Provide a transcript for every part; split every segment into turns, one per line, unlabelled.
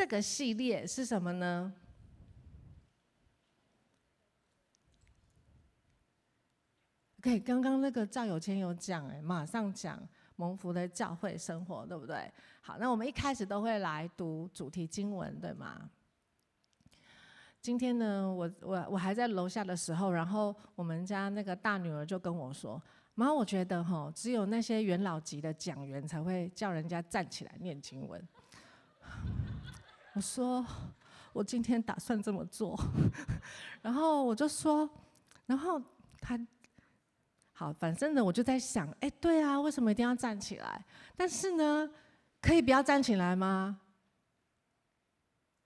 这个系列是什么呢？OK，刚刚那个赵有谦有讲，哎，马上讲蒙福的教会生活，对不对？好，那我们一开始都会来读主题经文，对吗？今天呢，我我我还在楼下的时候，然后我们家那个大女儿就跟我说：“妈，我觉得哈，只有那些元老级的讲员才会叫人家站起来念经文。”我说：“我今天打算这么做。”然后我就说：“然后他好，反正呢，我就在想，哎，对啊，为什么一定要站起来？但是呢，可以不要站起来吗？”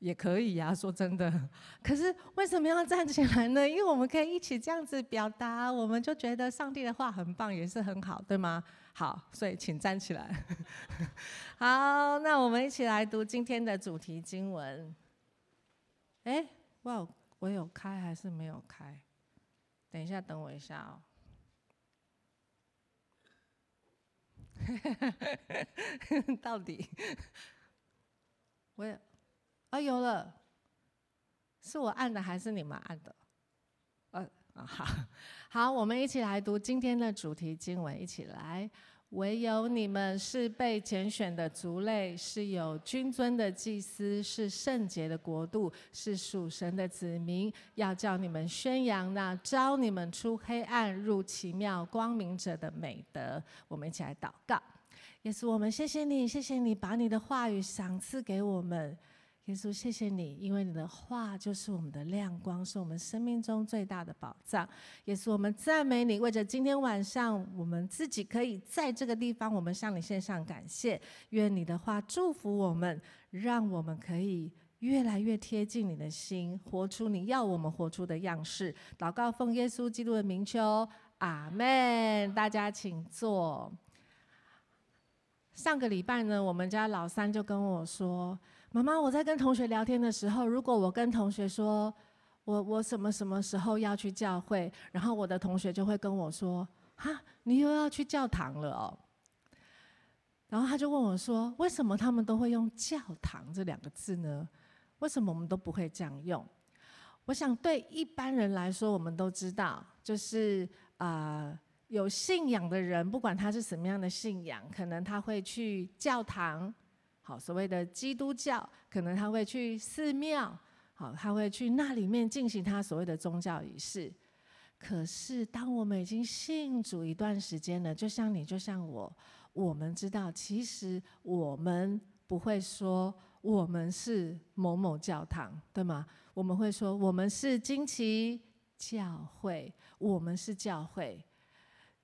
也可以呀、说真的。可是为什么要站起来呢？因为我们可以一起这样子表达，我们就觉得上帝的话很棒，也是很好，对吗？好，所以请站起来。好，那我们一起来读今天的主题经文。哎，哇，我有开还是没有开？等一下，等我一下哦。到底我也。哦，有了，是我按的还是你们按的？呃，好，好，我们一起来读今天的主题经文，一起来。唯有你们是被拣选的族类，是有君尊的祭司，是圣洁的国度，是属神的子民，要叫你们宣扬那召你们出黑暗入奇妙光明者的美德。我们一起来祷告，耶稣，我们谢谢你，谢谢你把你的话语赏赐给我们。耶稣，谢谢你，因为你的话就是我们的亮光，是我们生命中最大的宝藏。耶稣，我们赞美你，为着今天晚上我们自己可以在这个地方，我们向你献上感谢。愿你的话祝福我们，让我们可以越来越贴近你的心，活出你要我们活出的样式。祷告奉耶稣基督的名求，阿门。大家请坐。上个礼拜呢，我们家老三就跟我说。妈妈，我在跟同学聊天的时候，如果我跟同学说，我我什么什么时候要去教会，然后我的同学就会跟我说，哈，你又要去教堂了哦。然后他就问我说，为什么他们都会用教堂这两个字呢？为什么我们都不会这样用？我想对一般人来说，我们都知道，就是啊、有信仰的人，不管他是什么样的信仰，可能他会去教堂。好，所谓的基督教，可能他会去寺庙，好，他会去那里面进行他所谓的宗教仪式。可是，当我们已经信主一段时间了，就像你，就像我，我们知道，其实我们不会说我们是某某教堂，对吗？我们会说我们是惊奇教会，我们是教会。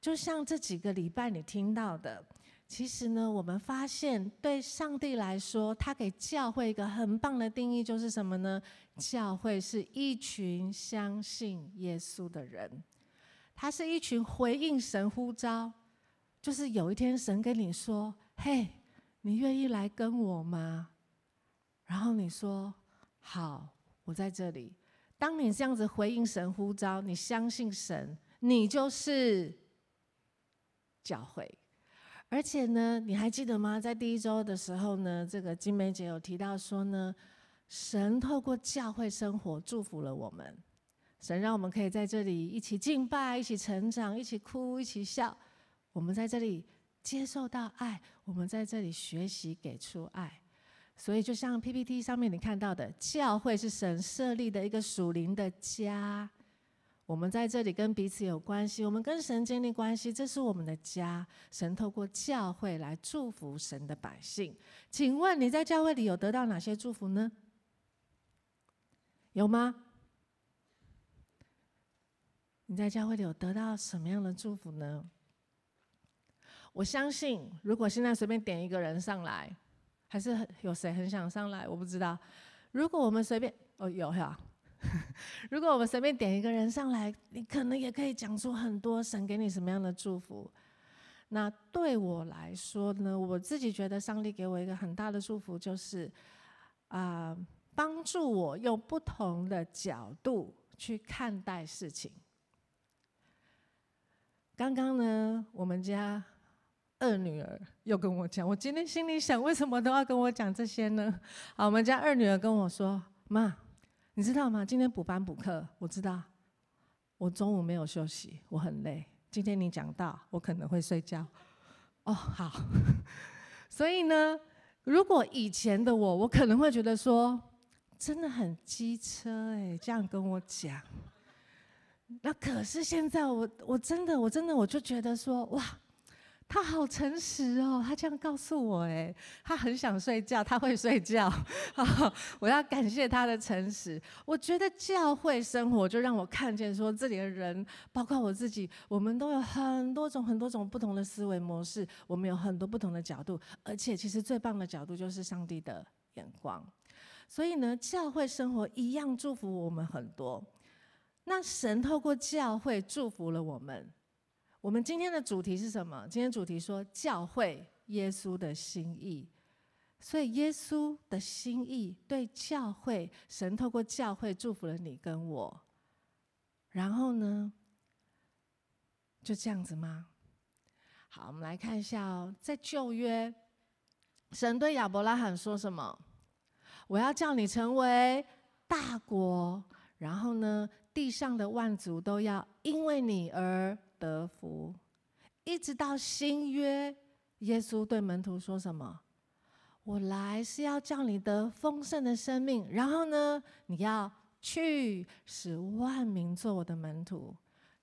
就像这几个礼拜你听到的。其实呢，我们发现对上帝来说，他给教会一个很棒的定义，就是什么呢？教会是一群相信耶稣的人，他是一群回应神呼召，就是有一天神跟你说：“嘿，你愿意来跟我吗？”然后你说：“好，我在这里。”当你这样子回应神呼召，你相信神，你就是教会。而且呢，你还记得吗？在第一周的时候呢，这个金梅姐有提到说呢，神透过教会生活祝福了我们，神让我们可以在这里一起敬拜、一起成长、一起哭、一起笑。我们在这里接受到爱，我们在这里学习给出爱。所以，就像 PPT 上面你看到的，教会是神设立的一个属灵的家。我们在这里跟彼此有关系，我们跟神建立关系，这是我们的家。神透过教会来祝福神的百姓。请问你在教会里有得到哪些祝福呢？有吗？你在教会里有得到什么样的祝福呢？我相信，如果现在随便点一个人上来，还是有谁很想上来？我不知道。如果我们随便，哦，有哈。如果我们随便点一个人上来，你可能也可以讲出很多神给你什么样的祝福。那对我来说呢，我自己觉得上帝给我一个很大的祝福，就是啊，帮助我用不同的角度去看待事情。刚刚呢，我们家二女儿又跟我讲，我今天心里想，为什么都要跟我讲这些呢？好，我们家二女儿跟我说：“妈，你知道吗？今天补班补课，我知道，我中午没有休息，我很累。今天你讲到，我可能会睡觉。”哦，好。所以呢，如果以前的我，我可能会觉得说，真的很机车哎，这样跟我讲。那可是现在我，我真的，我真的，我就觉得说，哇。他好诚实哦，他这样告诉我，哎，他很想睡觉，他会睡觉，我要感谢他的诚实。我觉得教会生活就让我看见说，这里的人，包括我自己，我们都有很多种、很多种不同的思维模式，我们有很多不同的角度，而且其实最棒的角度就是上帝的眼光。所以呢，教会生活一样祝福我们很多。那神透过教会祝福了我们。我们今天的主题是什么？今天主题说教会耶稣的心意，所以耶稣的心意对教会，神透过教会祝福了你跟我。然后呢，就这样子吗？好，我们来看一下哦，在旧约，神对亚伯拉罕说什么？我要叫你成为大国，然后呢，地上的万族都要因为你而。得福，一直到新约，耶稣对门徒说什么？我来是要叫你得丰盛的生命，然后呢，你要去使万民做我的门徒。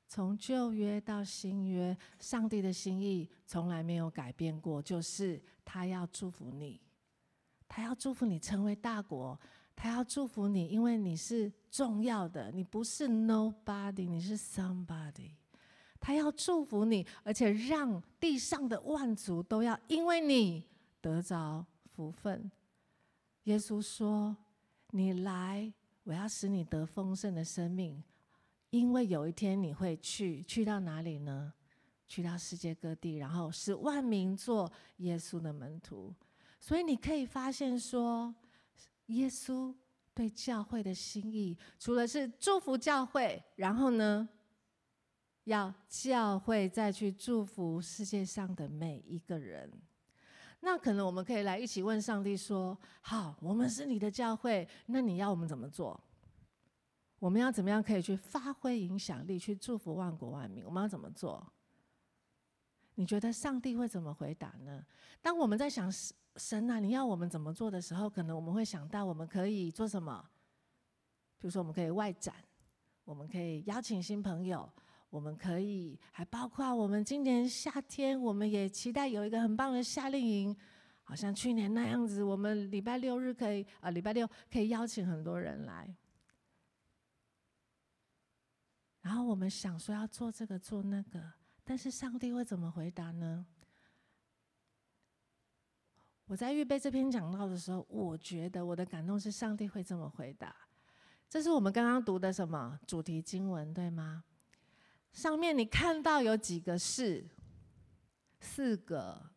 从旧约到新约，上帝的心意从来没有改变过，就是他要祝福你，他要祝福你成为大国，他要祝福你，因为你是重要的，你不是 nobody，你是 somebody。他要祝福你，而且让地上的万族都要因为你得着福分。耶稣说：“你来，我要使你得丰盛的生命，因为有一天你会去，去到哪里呢？去到世界各地，然后使万民做耶稣的门徒。所以你可以发现说，耶稣对教会的心意，除了是祝福教会，然后呢？”要教会再去祝福世界上的每一个人，那可能我们可以来一起问上帝说：好，我们是你的教会，那你要我们怎么做？我们要怎么样可以去发挥影响力，去祝福万国万民？我们要怎么做？你觉得上帝会怎么回答呢？当我们在想神啊，你要我们怎么做的时候，可能我们会想到我们可以做什么？比如说，我们可以外展，我们可以邀请新朋友。我们可以，还包括我们今年夏天，我们也期待有一个很棒的夏令营，好像去年那样子，我们礼拜六日可以，啊，礼拜六可以邀请很多人来。然后我们想说要做这个做那个，但是上帝会怎么回答呢？我在预备这篇讲道的时候，我觉得我的感动是上帝会这么回答。这是我们刚刚读的什么主题经文，对吗？上面你看到有几个是？四个。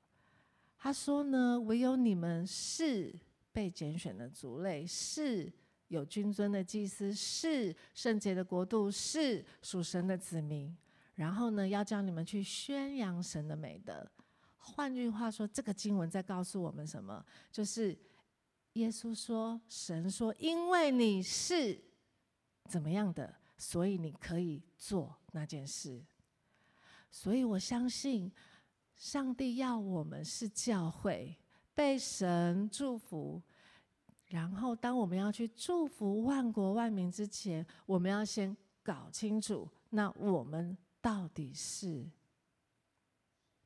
他说呢，唯有你们是被拣选的族类，是有君尊的祭司，是圣洁的国度，是属神的子民。然后呢，要叫你们去宣扬神的美德。换句话说，这个经文在告诉我们什么？就是耶稣说，神说，因为你是怎么样的。所以你可以做那件事，所以我相信上帝要我们是教会，被神祝福。然后，当我们要去祝福万国万民之前，我们要先搞清楚，那我们到底是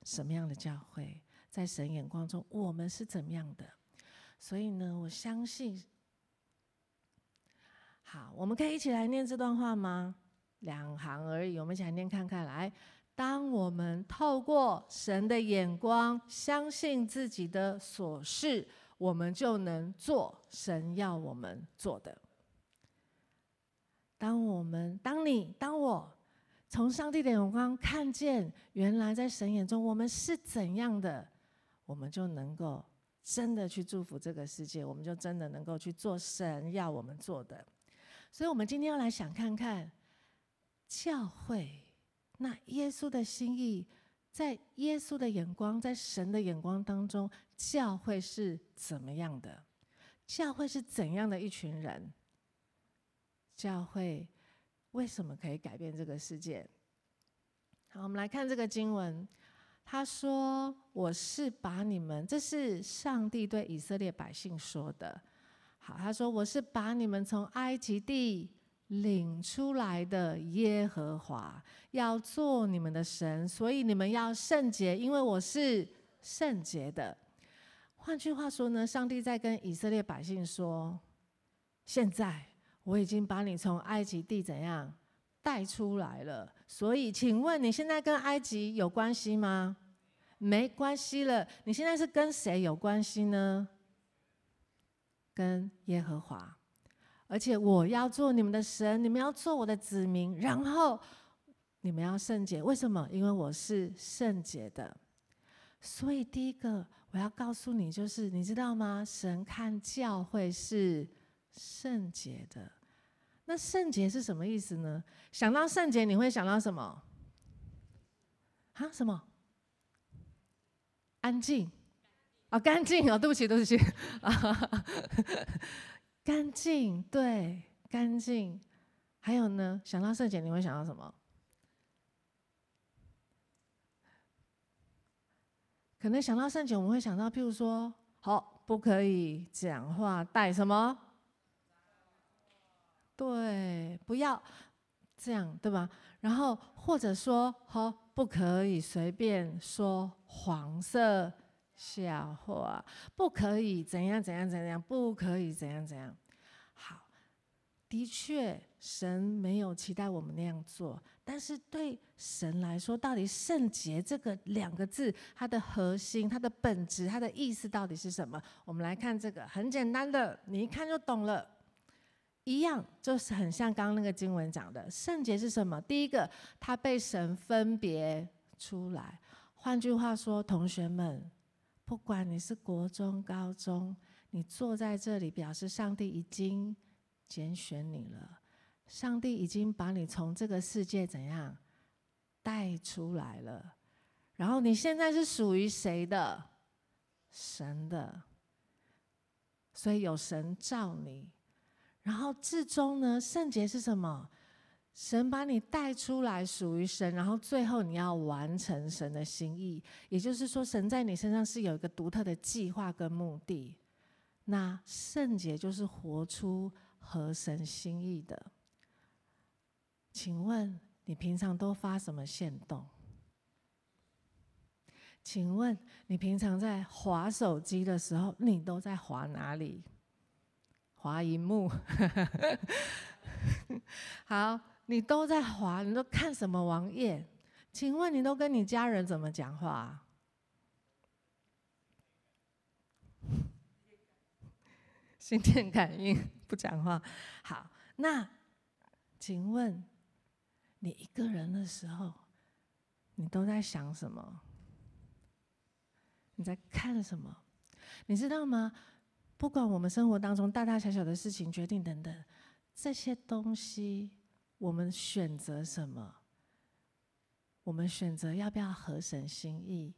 什么样的教会？在神眼光中，我们是怎么样的？所以呢，我相信。好，我们可以一起来念这段话吗？两行而已，我们一起来念看看。来，当我们透过神的眼光，相信自己的所是，我们就能做神要我们做的。当我们、当你、当我从上帝的眼光看见，原来在神眼中我们是怎样的，我们就能够真的去祝福这个世界，我们就真的能够去做神要我们做的。所以，我们今天要来想看看教会，那耶稣的心意在耶稣的眼光，在神的眼光当中，教会是怎么样的？教会是怎样的一群人？教会为什么可以改变这个世界？好，我们来看这个经文。他说：“我是把你们，这是上帝对以色列百姓说的。好，他说我是把你们从埃及地。”领出来的耶和华要做你们的神，所以你们要圣洁，因为我是圣洁的。换句话说呢，上帝在跟以色列百姓说：现在我已经把你从埃及地怎样带出来了，所以请问你现在跟埃及有关系吗？没关系了，你现在是跟谁有关系呢？跟耶和华。而且我要做你们的神，你们要做我的子民，然后你们要圣洁。为什么？因为我是圣洁的。所以第一个我要告诉你，就是你知道吗？神看教会是圣洁的。那圣洁是什么意思呢？想到圣洁，你会想到什么？啊？什么？安静？啊、干净哦！对不起，对不起。干净，对，干净。还有呢？想到圣洁，你会想到什么？可能想到圣洁，我们会想到，譬如说，好，不可以讲话，带什么？对，不要这样，对吧？然后或者说，好，不可以随便说黄色。笑话，不可以怎样怎样怎样，不可以怎样怎样。好，的确，神没有期待我们那样做。但是对神来说，到底圣洁这个两个字，它的核心、它的本质、它的意思到底是什么？我们来看这个，很简单的，你一看就懂了。一样，就是很像刚刚那个经文讲的，圣洁是什么？第一个，它被神分别出来。换句话说，同学们。不管你是国中、高中，你坐在这里，表示上帝已经拣选你了。上帝已经把你从这个世界怎样带出来了。然后你现在是属于谁的？神的。所以有神照你。然后至终呢，圣洁是什么？神把你带出来，属于神，然后最后你要完成神的心意，也就是说，神在你身上是有一个独特的计划跟目的。那圣洁就是活出合神心意的。请问你平常都发什么线动？请问你平常在滑手机的时候，你都在滑哪里？滑萤幕。好。你都在滑，你都看什么网页？请问你都跟你家人怎么讲话？心电感应不讲话。好，那请问你一个人的时候，你都在想什么？你在看什么？你知道吗？不管我们生活当中大大小小的事情、决定等等，这些东西。我们选择什么？我们选择要不要合神心意？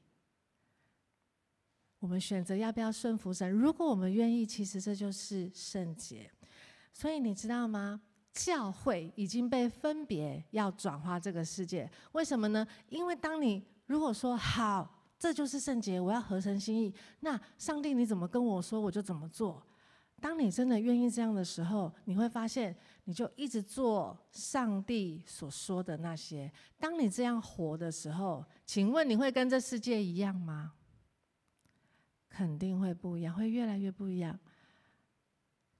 我们选择要不要顺服神？如果我们愿意，其实这就是圣洁。所以你知道吗？教会已经被分别要转化这个世界。为什么呢？因为当你如果说好，这就是圣洁，我要合神心意，那上帝你怎么跟我说，我就怎么做。当你真的愿意这样的时候，你会发现，你就一直做上帝所说的那些。当你这样活的时候，请问你会跟这世界一样吗？肯定会不一样，会越来越不一样。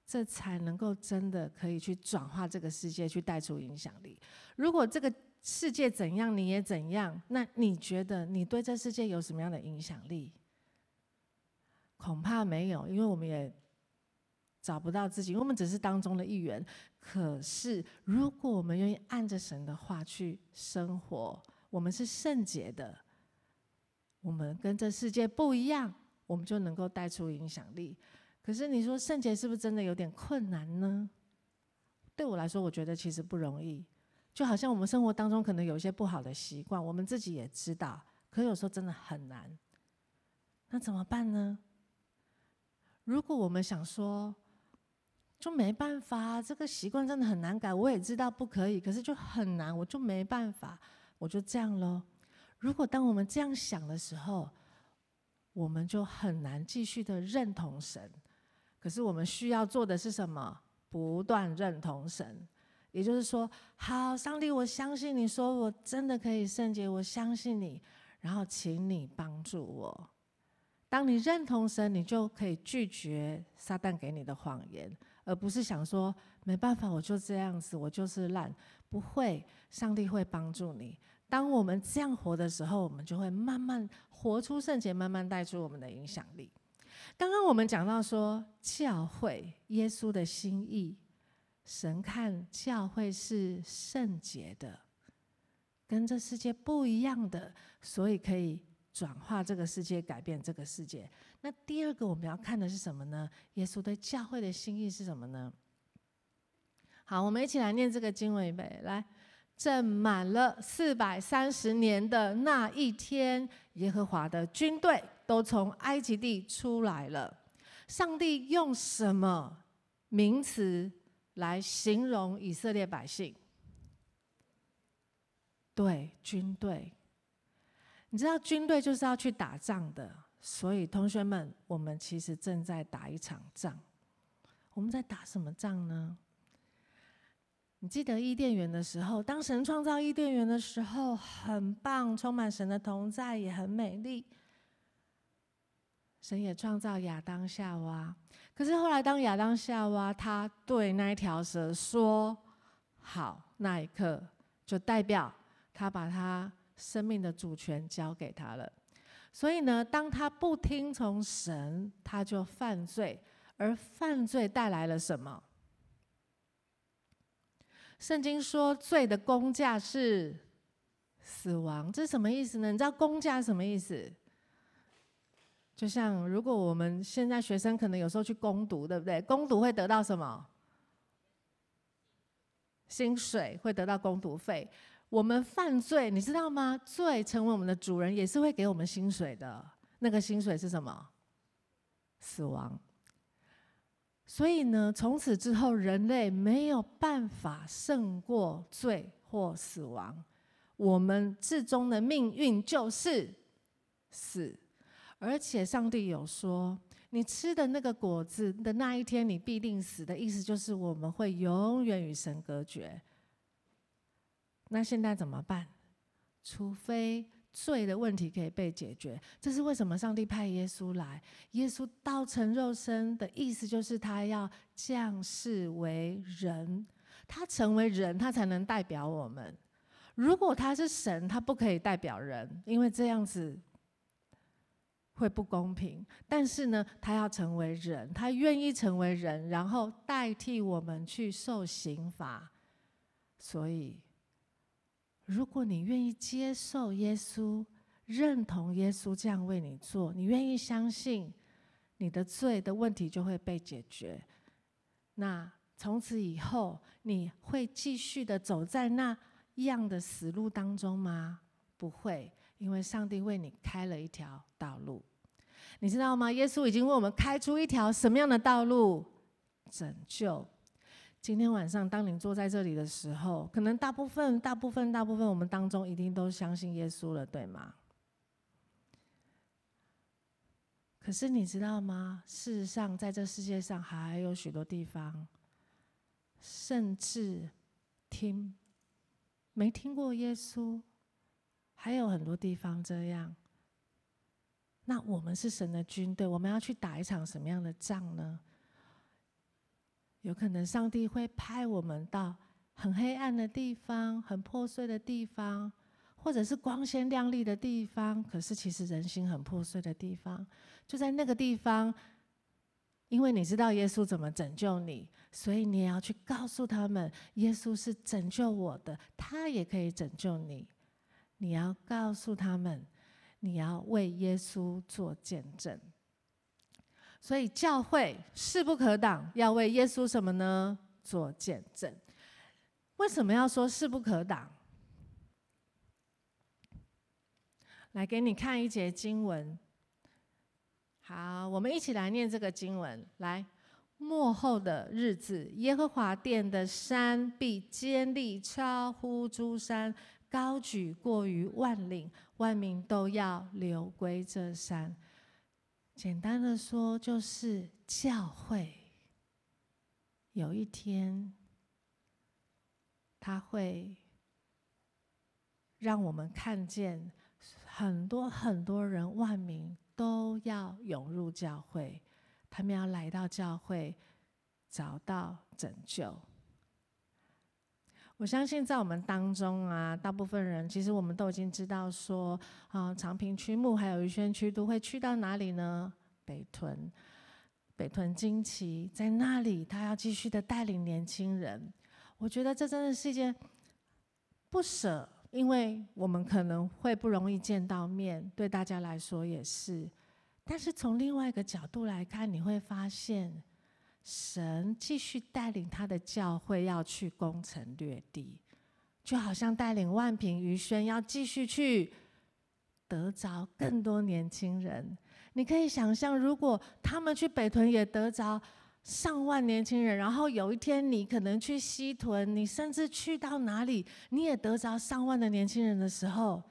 这才能够真的可以去转化这个世界，去带出影响力。如果这个世界怎样，你也怎样，那你觉得你对这世界有什么样的影响力？恐怕没有，因为我们也。找不到自己，我们只是当中的一员。可是，如果我们愿意按着神的话去生活，我们是圣洁的，我们跟这世界不一样，我们就能够带出影响力。可是，你说圣洁是不是真的有点困难呢？对我来说，我觉得其实不容易。就好像我们生活当中可能有一些不好的习惯，我们自己也知道，可有时候真的很难。那怎么办呢？如果我们想说，就没办法，这个习惯真的很难改。我也知道不可以，可是就很难，我就没办法，我就这样喽。如果当我们这样想的时候，我们就很难继续的认同神。可是我们需要做的是什么？不断认同神。也就是说，好，上帝，我相信你说我真的可以圣洁，我相信你，然后请你帮助我。当你认同神，你就可以拒绝撒旦给你的谎言。而不是想说没办法，我就这样子，我就是烂。不会，上帝会帮助你。当我们这样活的时候，我们就会慢慢活出圣洁，慢慢带出我们的影响力。刚刚我们讲到说，教会耶稣的心意，神看教会是圣洁的，跟这世界不一样的，所以可以转化这个世界，改变这个世界。那第二个我们要看的是什么呢？耶稣对教会的心意是什么呢？好，我们一起来念这个经文预备。来，正满了四百三十年的那一天，耶和华的军队都从埃及地出来了。上帝用什么名词来形容以色列百姓？对，军队。你知道军队就是要去打仗的，所以同学们，我们其实正在打一场仗。我们在打什么仗呢？你记得伊甸园的时候，当神创造伊甸园的时候，很棒，充满神的同在，也很美丽。神也创造亚当夏娃，可是后来当亚当夏娃他对那一条蛇说“好”，那一刻就代表他把他。生命的主权交给他了，所以呢，当他不听从神，他就犯罪，而犯罪带来了什么？圣经说，罪的工价是死亡，这是什么意思呢？你知道工价什么意思？就像如果我们现在学生可能有时候去攻读，对不对？攻读会得到什么？薪水，会得到攻读费。我们犯罪，你知道吗？罪成为我们的主人，也是会给我们薪水的。那个薪水是什么？死亡。所以呢，从此之后，人类没有办法胜过罪或死亡。我们至终的命运就是死。而且上帝有说，你吃的那个果子的那一天，你必定死的意思就是我们会永远与神隔绝。那现在怎么办？除非罪的问题可以被解决，这是为什么上帝派耶稣来？耶稣道成肉身的意思就是他要降世为人，他成为人，他才能代表我们。如果他是神，他不可以代表人，因为这样子会不公平。但是呢，他要成为人，他愿意成为人，然后代替我们去受刑罚，所以。如果你愿意接受耶稣，认同耶稣这样为你做，你愿意相信，你的罪的问题就会被解决。那从此以后，你会继续的走在那样的死路当中吗？不会，因为上帝为你开了一条道路。你知道吗？耶稣已经为我们开出一条什么样的道路？拯救。今天晚上，当你坐在这里的时候，可能大部分、大部分、大部分我们当中一定都相信耶稣了，对吗？可是你知道吗？事实上，在这世界上还有许多地方，甚至听没听过耶稣，还有很多地方这样。那我们是神的军队，我们要去打一场什么样的仗呢？有可能上帝会派我们到很黑暗的地方、很破碎的地方，或者是光鲜亮丽的地方。可是其实人心很破碎的地方，就在那个地方，因为你知道耶稣怎么拯救你，所以你也要去告诉他们，耶稣是拯救我的，他也可以拯救你。你要告诉他们，你要为耶稣做见证。所以教会势不可挡，要为耶稣什么呢？做见证。为什么要说势不可挡？来给你看一节经文。好，我们一起来念这个经文。来，末后的日子，耶和华殿的山必坚立，超乎诸山，高举过于万岭，万民都要流归这山。简单的说，就是教会有一天，他会让我们看见很多很多人，万民都要涌入教会，他们要来到教会，找到拯救。我相信在我们当中啊，大部分人其实我们都已经知道说，啊，长平区牧还有云轩区都会去到哪里呢？北屯，北屯旌旗在那里，他要继续的带领年轻人。我觉得这真的是一件不舍。因为我们可能会不容易见到面，对大家来说也是。但是从另外一个角度来看，你会发现，神继续带领他的教会要去攻城略地，就好像带领万平余轩要继续去得着更多年轻人。你可以想象，如果他们去北屯也得着。上万年轻人，然后有一天你可能去西屯，你甚至去到哪里，你也得着上万的年轻人的时候，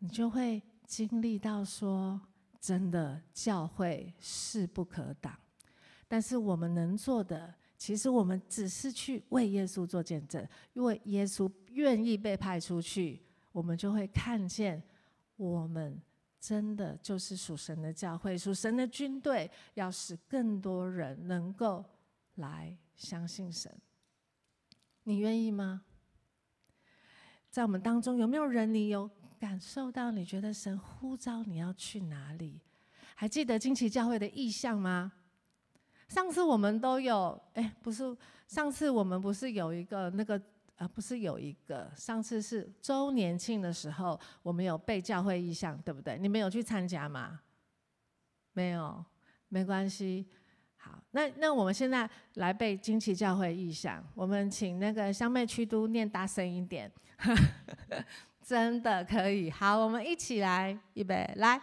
你就会经历到说，真的教会势不可挡。但是我们能做的，其实我们只是去为耶稣做见证，因为耶稣愿意被派出去，我们就会看见我们。真的就是属神的教会，属神的军队，要使更多人能够来相信神。你愿意吗？在我们当中有没有人，你有感受到？你觉得神呼召你要去哪里？还记得惊奇教会的意象吗？上次我们都有，哎，不是，上次我们不是有一个那个。呃，不是有一个，上次是周年庆的时候，我们有背教会意象，对不对？你们有去参加吗？没有，没关系。好，那那我们现在来背惊奇教会意象，我们请那个香妹区都念大声一点，真的可以。好，我们一起来，预备，来。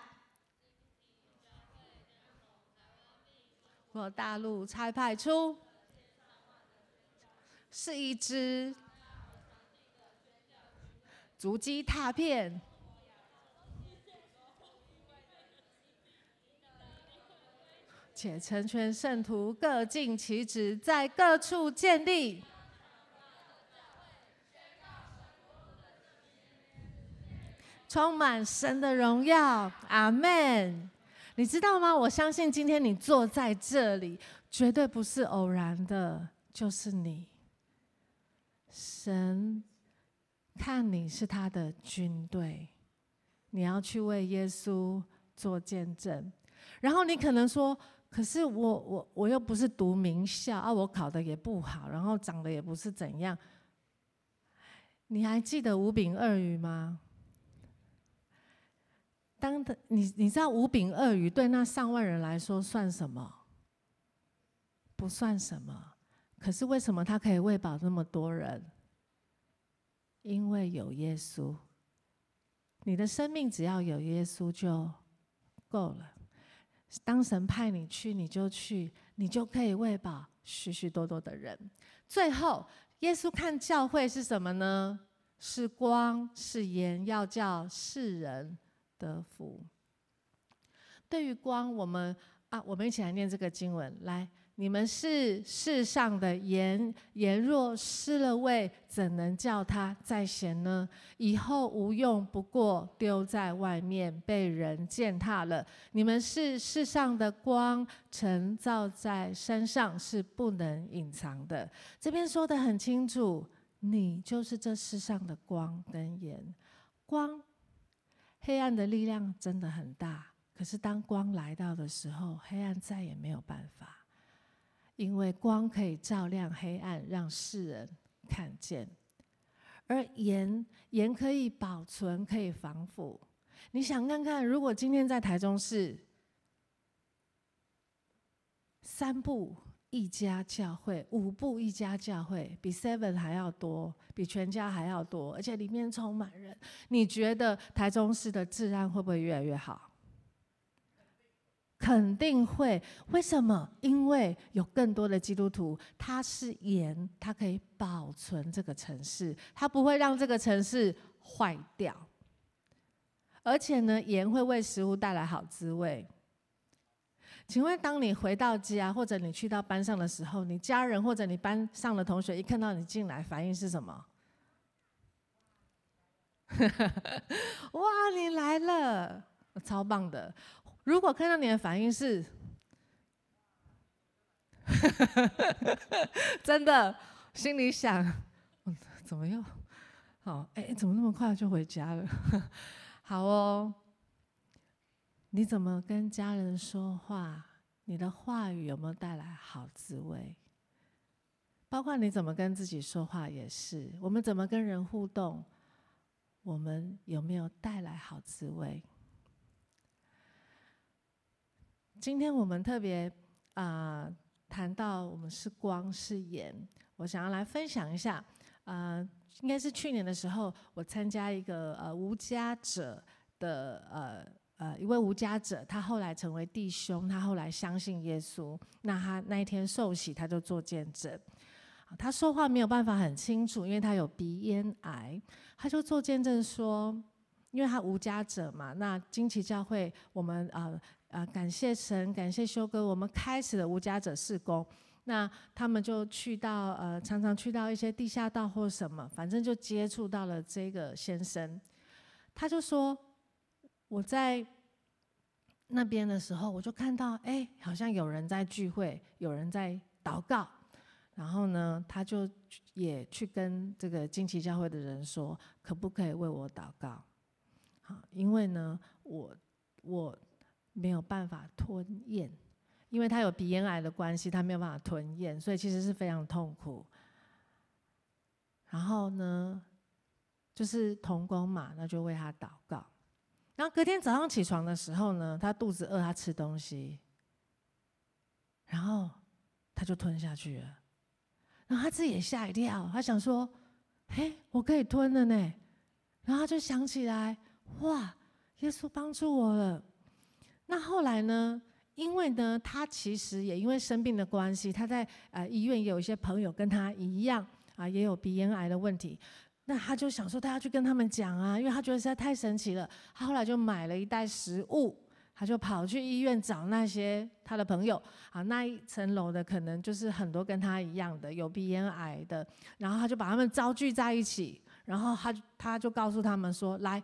我大陆差派出，是一支。足迹踏遍，且成全圣徒，各尽其职，在各处建立，充满神的荣耀。阿门。你知道吗？我相信今天你坐在这里，绝对不是偶然的，就是你，神。看你是他的军队，你要去为耶稣做见证。然后你可能说：“可是我我我又不是读名校啊，我考得也不好，然后长得也不是怎样。”你还记得五饼二鱼吗？当的你你知道五饼二鱼对那上万人来说算什么？不算什么。可是为什么他可以喂饱那么多人？因为有耶稣，你的生命只要有耶稣就够了。当神派你去，你就去，你就可以喂饱许许多多的人。最后，耶稣看教会是什么呢？是光，是盐，要叫世人得福。对于光，我们啊，我们一起来念这个经文，来。你们是世上的盐，盐若失了味，怎能叫它再咸呢？以后无用，不过丢在外面，被人践踏了。你们是世上的光，晨照在山上，是不能隐藏的。这边说得很清楚，你就是这世上的光跟盐。光，黑暗的力量真的很大，可是当光来到的时候，黑暗再也没有办法。因为光可以照亮黑暗，让世人看见；而盐，盐可以保存，可以防腐。你想看看，如果今天在台中市三步一家教会，五步一家教会，比 Seven 还要多，比全家还要多，而且里面充满人。你觉得台中市的治安会不会越来越好？肯定会。为什么？因为有更多的基督徒，他是盐，他可以保存这个城市，他不会让这个城市坏掉。而且呢，盐会为食物带来好滋味。请问，当你回到家，或者你去到班上的时候，你家人或者你班上的同学一看到你进来，反应是什么？哇，你来了，超棒的！如果看到你的反应是，真的，心里想，怎么又好？哎，怎么那么快就回家了？好哦。你怎么跟家人说话？你的话语有没有带来好滋味？包括你怎么跟自己说话也是。我们怎么跟人互动？我们有没有带来好滋味？今天我们特别啊、谈到我们是光是盐，我想要来分享一下。啊、应该是去年的时候，我参加一个呃无家者的呃。呃，一位无家者，他后来成为弟兄，他后来相信耶稣。那他那一天受洗，他就做见证。他说话没有办法很清楚，因为他有鼻咽癌。他就做见证说，因为他无家者嘛。那惊奇教会，我们啊啊、呃、感谢神，感谢修哥，我们开始了无家者事工。那他们就去到呃，常常去到一些地下道或什么，反正就接触到了这个先生。他就说。我在那边的时候，我就看到，哎，好像有人在聚会，有人在祷告。然后呢，他就也去跟这个惊奇教会的人说，可不可以为我祷告？好，因为呢，我我没有办法吞咽，因为他有鼻咽癌的关系，他没有办法吞咽，所以其实是非常痛苦。然后呢，就是同工嘛，那就为他祷告。然后隔天早上起床的时候呢，他肚子饿，他吃东西，然后他就吞下去了。然后他自己也吓一跳，他想说：“嘿，我可以吞了呢。”然后他就想起来：“哇，耶稣帮助我了。”那后来呢？因为呢，他其实也因为生病的关系，他在呃医院也有一些朋友跟他一样啊，也有鼻咽癌的问题。那他就想说，他要去跟他们讲啊，因为他觉得实在太神奇了。他后来就买了一袋食物，他就跑去医院找那些他的朋友啊，那一层楼的可能就是很多跟他一样的有鼻咽癌的，然后他就把他们招聚在一起，然后他他就告诉他们说：“来，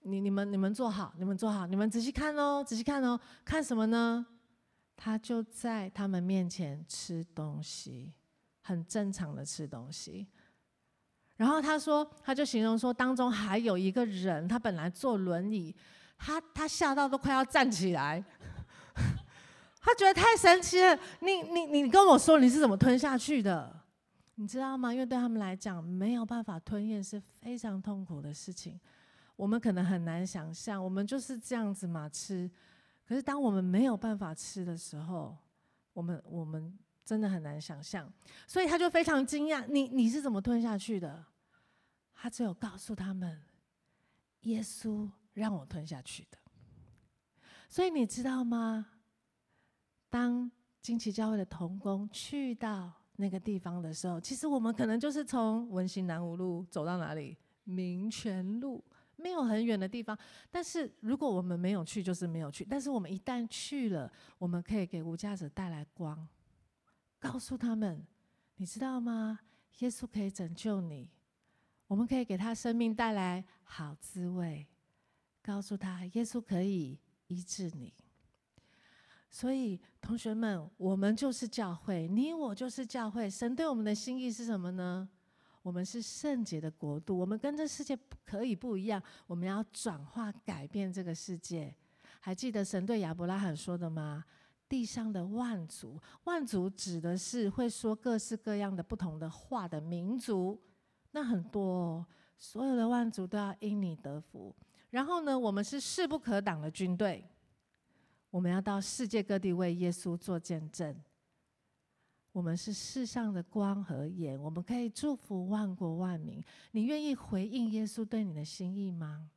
你你们你们坐好，你们坐好，你们仔细看哦，仔细看哦，看什么呢？”他就在他们面前吃东西，很正常的吃东西。然后他说，他就形容说，当中还有一个人，他本来坐轮椅，他他吓到都快要站起来，他觉得太神奇了。你你你跟我说你是怎么吞下去的？你知道吗？因为对他们来讲，没有办法吞咽是非常痛苦的事情。我们可能很难想象，我们就是这样子嘛吃。可是当我们没有办法吃的时候，我们我们真的很难想象。所以他就非常惊讶，你你是怎么吞下去的？他只有告诉他们，耶稣让我吞下去的。所以你知道吗？当惊奇教会的童工去到那个地方的时候，其实我们可能就是从文心南五路走到哪里？民权路，没有很远的地方。但是如果我们没有去，就是没有去。但是我们一旦去了，我们可以给无家者带来光，告诉他们，你知道吗？耶稣可以拯救你。我们可以给他生命带来好滋味，告诉他耶稣可以医治你。所以，同学们，我们就是教会，你我就是教会。神对我们的心意是什么呢？我们是圣洁的国度，我们跟这世界可以不一样，我们要转化改变这个世界。还记得神对亚伯拉罕说的吗？地上的万族，万族指的是会说各式各样的不同的话的民族。那很多哦，所有的万族都要因你得福。然后呢，我们是势不可挡的军队，我们要到世界各地为耶稣做见证。我们是世上的光和盐，我们可以祝福万国万民。你愿意回应耶稣对你的心意吗？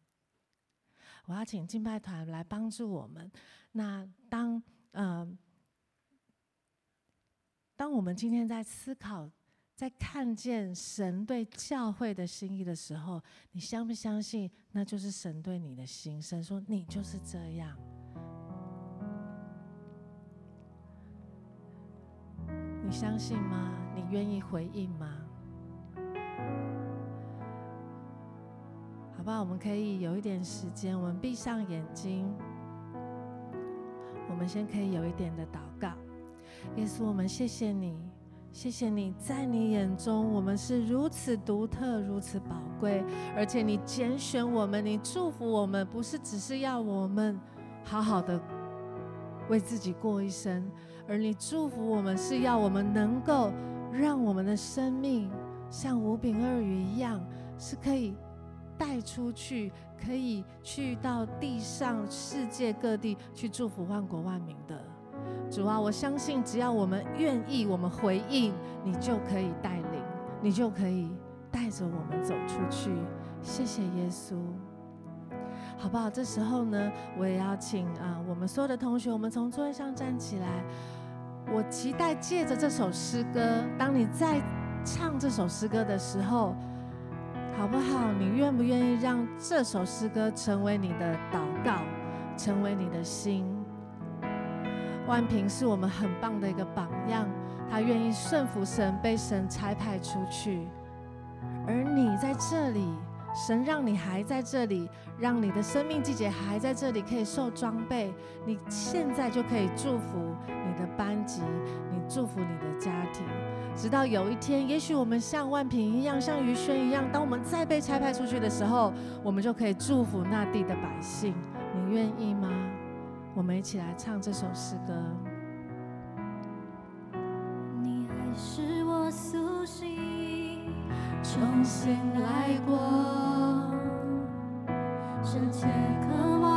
我要请敬拜团来帮助我们。那当嗯、呃，当我们今天在思考，在看见神对教会的心意的时候，你相不相信那就是神对你的心？神说你就是这样。你相信吗？你愿意回应吗？好不好？我们可以有一点时间，我们闭上眼睛，我们先可以有一点的祷告。耶稣，我们谢谢你，谢谢你在你眼中我们是如此独特、如此宝贵，而且你拣选我们，你祝福我们，不是只是要我们好好的为自己过一生。而你祝福我们，是要我们能够让我们的生命像五饼二鱼一样，是可以带出去，可以去到地上世界各地去祝福万国万民的。主啊，我相信只要我们愿意，我们回应，你就可以带领，你就可以带着我们走出去。谢谢耶稣，好不好？这时候呢，我也要请啊，我们所有的同学，我们从座位上站起来。我期待借着这首诗歌，当你在唱这首诗歌的时候，好不好？你愿不愿意让这首诗歌成为你的祷告，成为你的心？万平是我们很棒的一个榜样，他愿意顺服神，被神差派出去，而你在这里。神让你还在这里，让你的生命季节还在这里，可以受装备。你现在就可以祝福你的班级，你祝福你的家庭，直到有一天，也许我们像万平一样，像于轩一样，当我们再被差派出去的时候，我们就可以祝福那地的百姓。你愿意吗？我们一起来唱这首诗歌。
你还是我苏醒，重新来过。深切渴望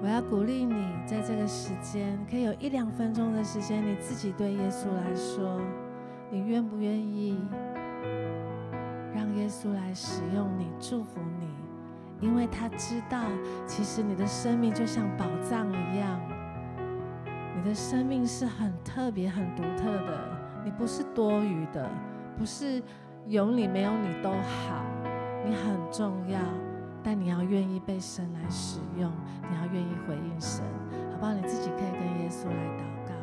我
要鼓励你，在这个时间，可以有一两分钟的时间，你自己对耶稣来说，你愿不愿意让耶稣来使用你、祝福你？因为他知道，其实你的生命就像宝藏一样，你的生命是很特别、很独特的，你不是多余的。不是有你没有你都好，你很重要，但你要愿意被神来使用，你要愿意回应神，好不好？你自己可以跟耶稣来祷告。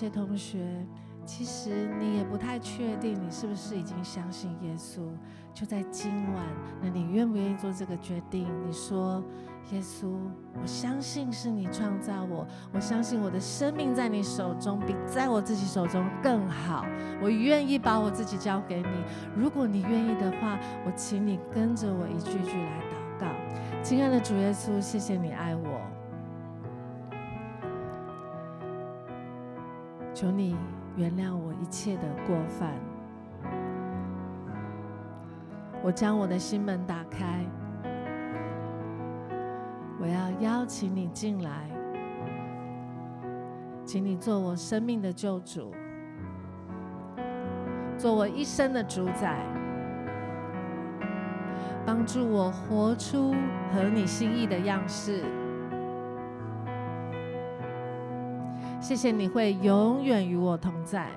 些同学，其实你也不太确定你是不是已经相信耶稣，就在今晚，那你愿不愿意做这个决定？你说，耶稣，我相信是你创造我，我相信我的生命在你手中比在我自己手中更好，我愿意把我自己交给你。如果你愿意的话，我请你跟着我一句句来祷告。亲爱的主耶稣，谢谢你爱我。求你原谅我一切的过犯，我将我的心门打开，我要邀请你进来，请你做我生命的救主，做我一生的主宰，帮助我活出合你心意的样式。谢谢你会永远与我同在。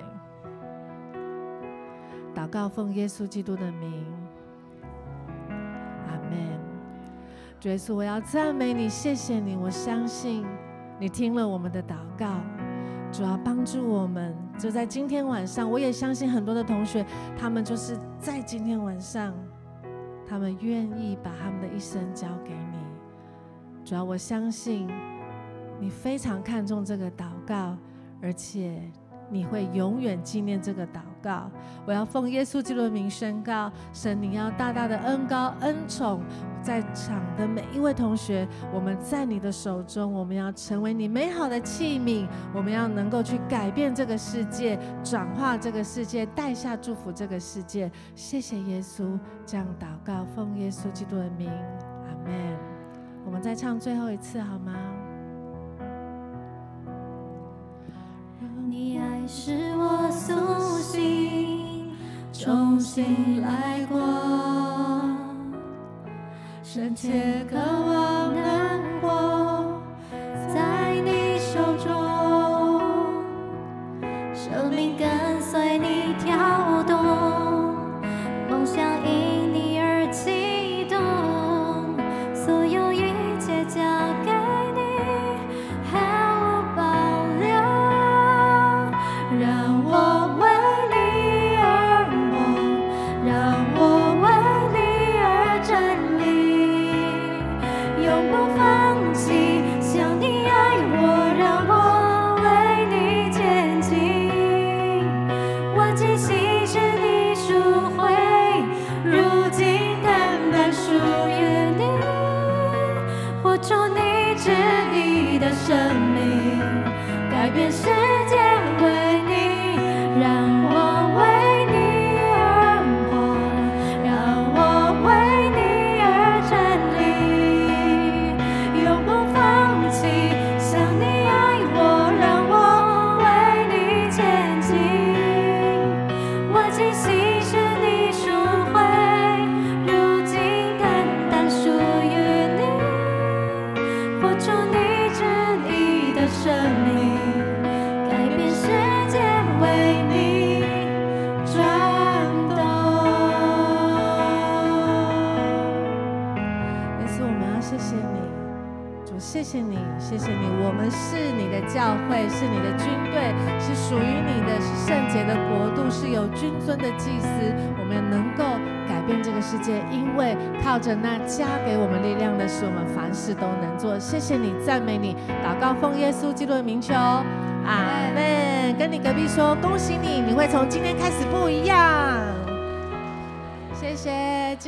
祷告奉耶稣基督的名，阿门。主耶稣，我要赞美你，谢谢你，我相信你听了我们的祷告，主要帮助我们。就在今天晚上，我也相信很多的同学，他们就是在今天晚上，他们愿意把他们的一生交给你。主要我相信。你非常看重这个祷告，而且你会永远纪念这个祷告。我要奉耶稣基督的名宣告：神，你要大大的恩高恩宠在场的每一位同学。我们在你的手中，我们要成为你美好的器皿。我们要能够去改变这个世界，转化这个世界，带下祝福这个世界。谢谢耶稣，这样祷告，奉耶稣基督的名，阿门。我们再唱最后一次好吗？
你爱使我苏醒，重新来过，深切渴望
难过。奉耶稣基督的名求，阿门。跟你隔壁说，恭喜你，你会从今天开始不一样。谢谢。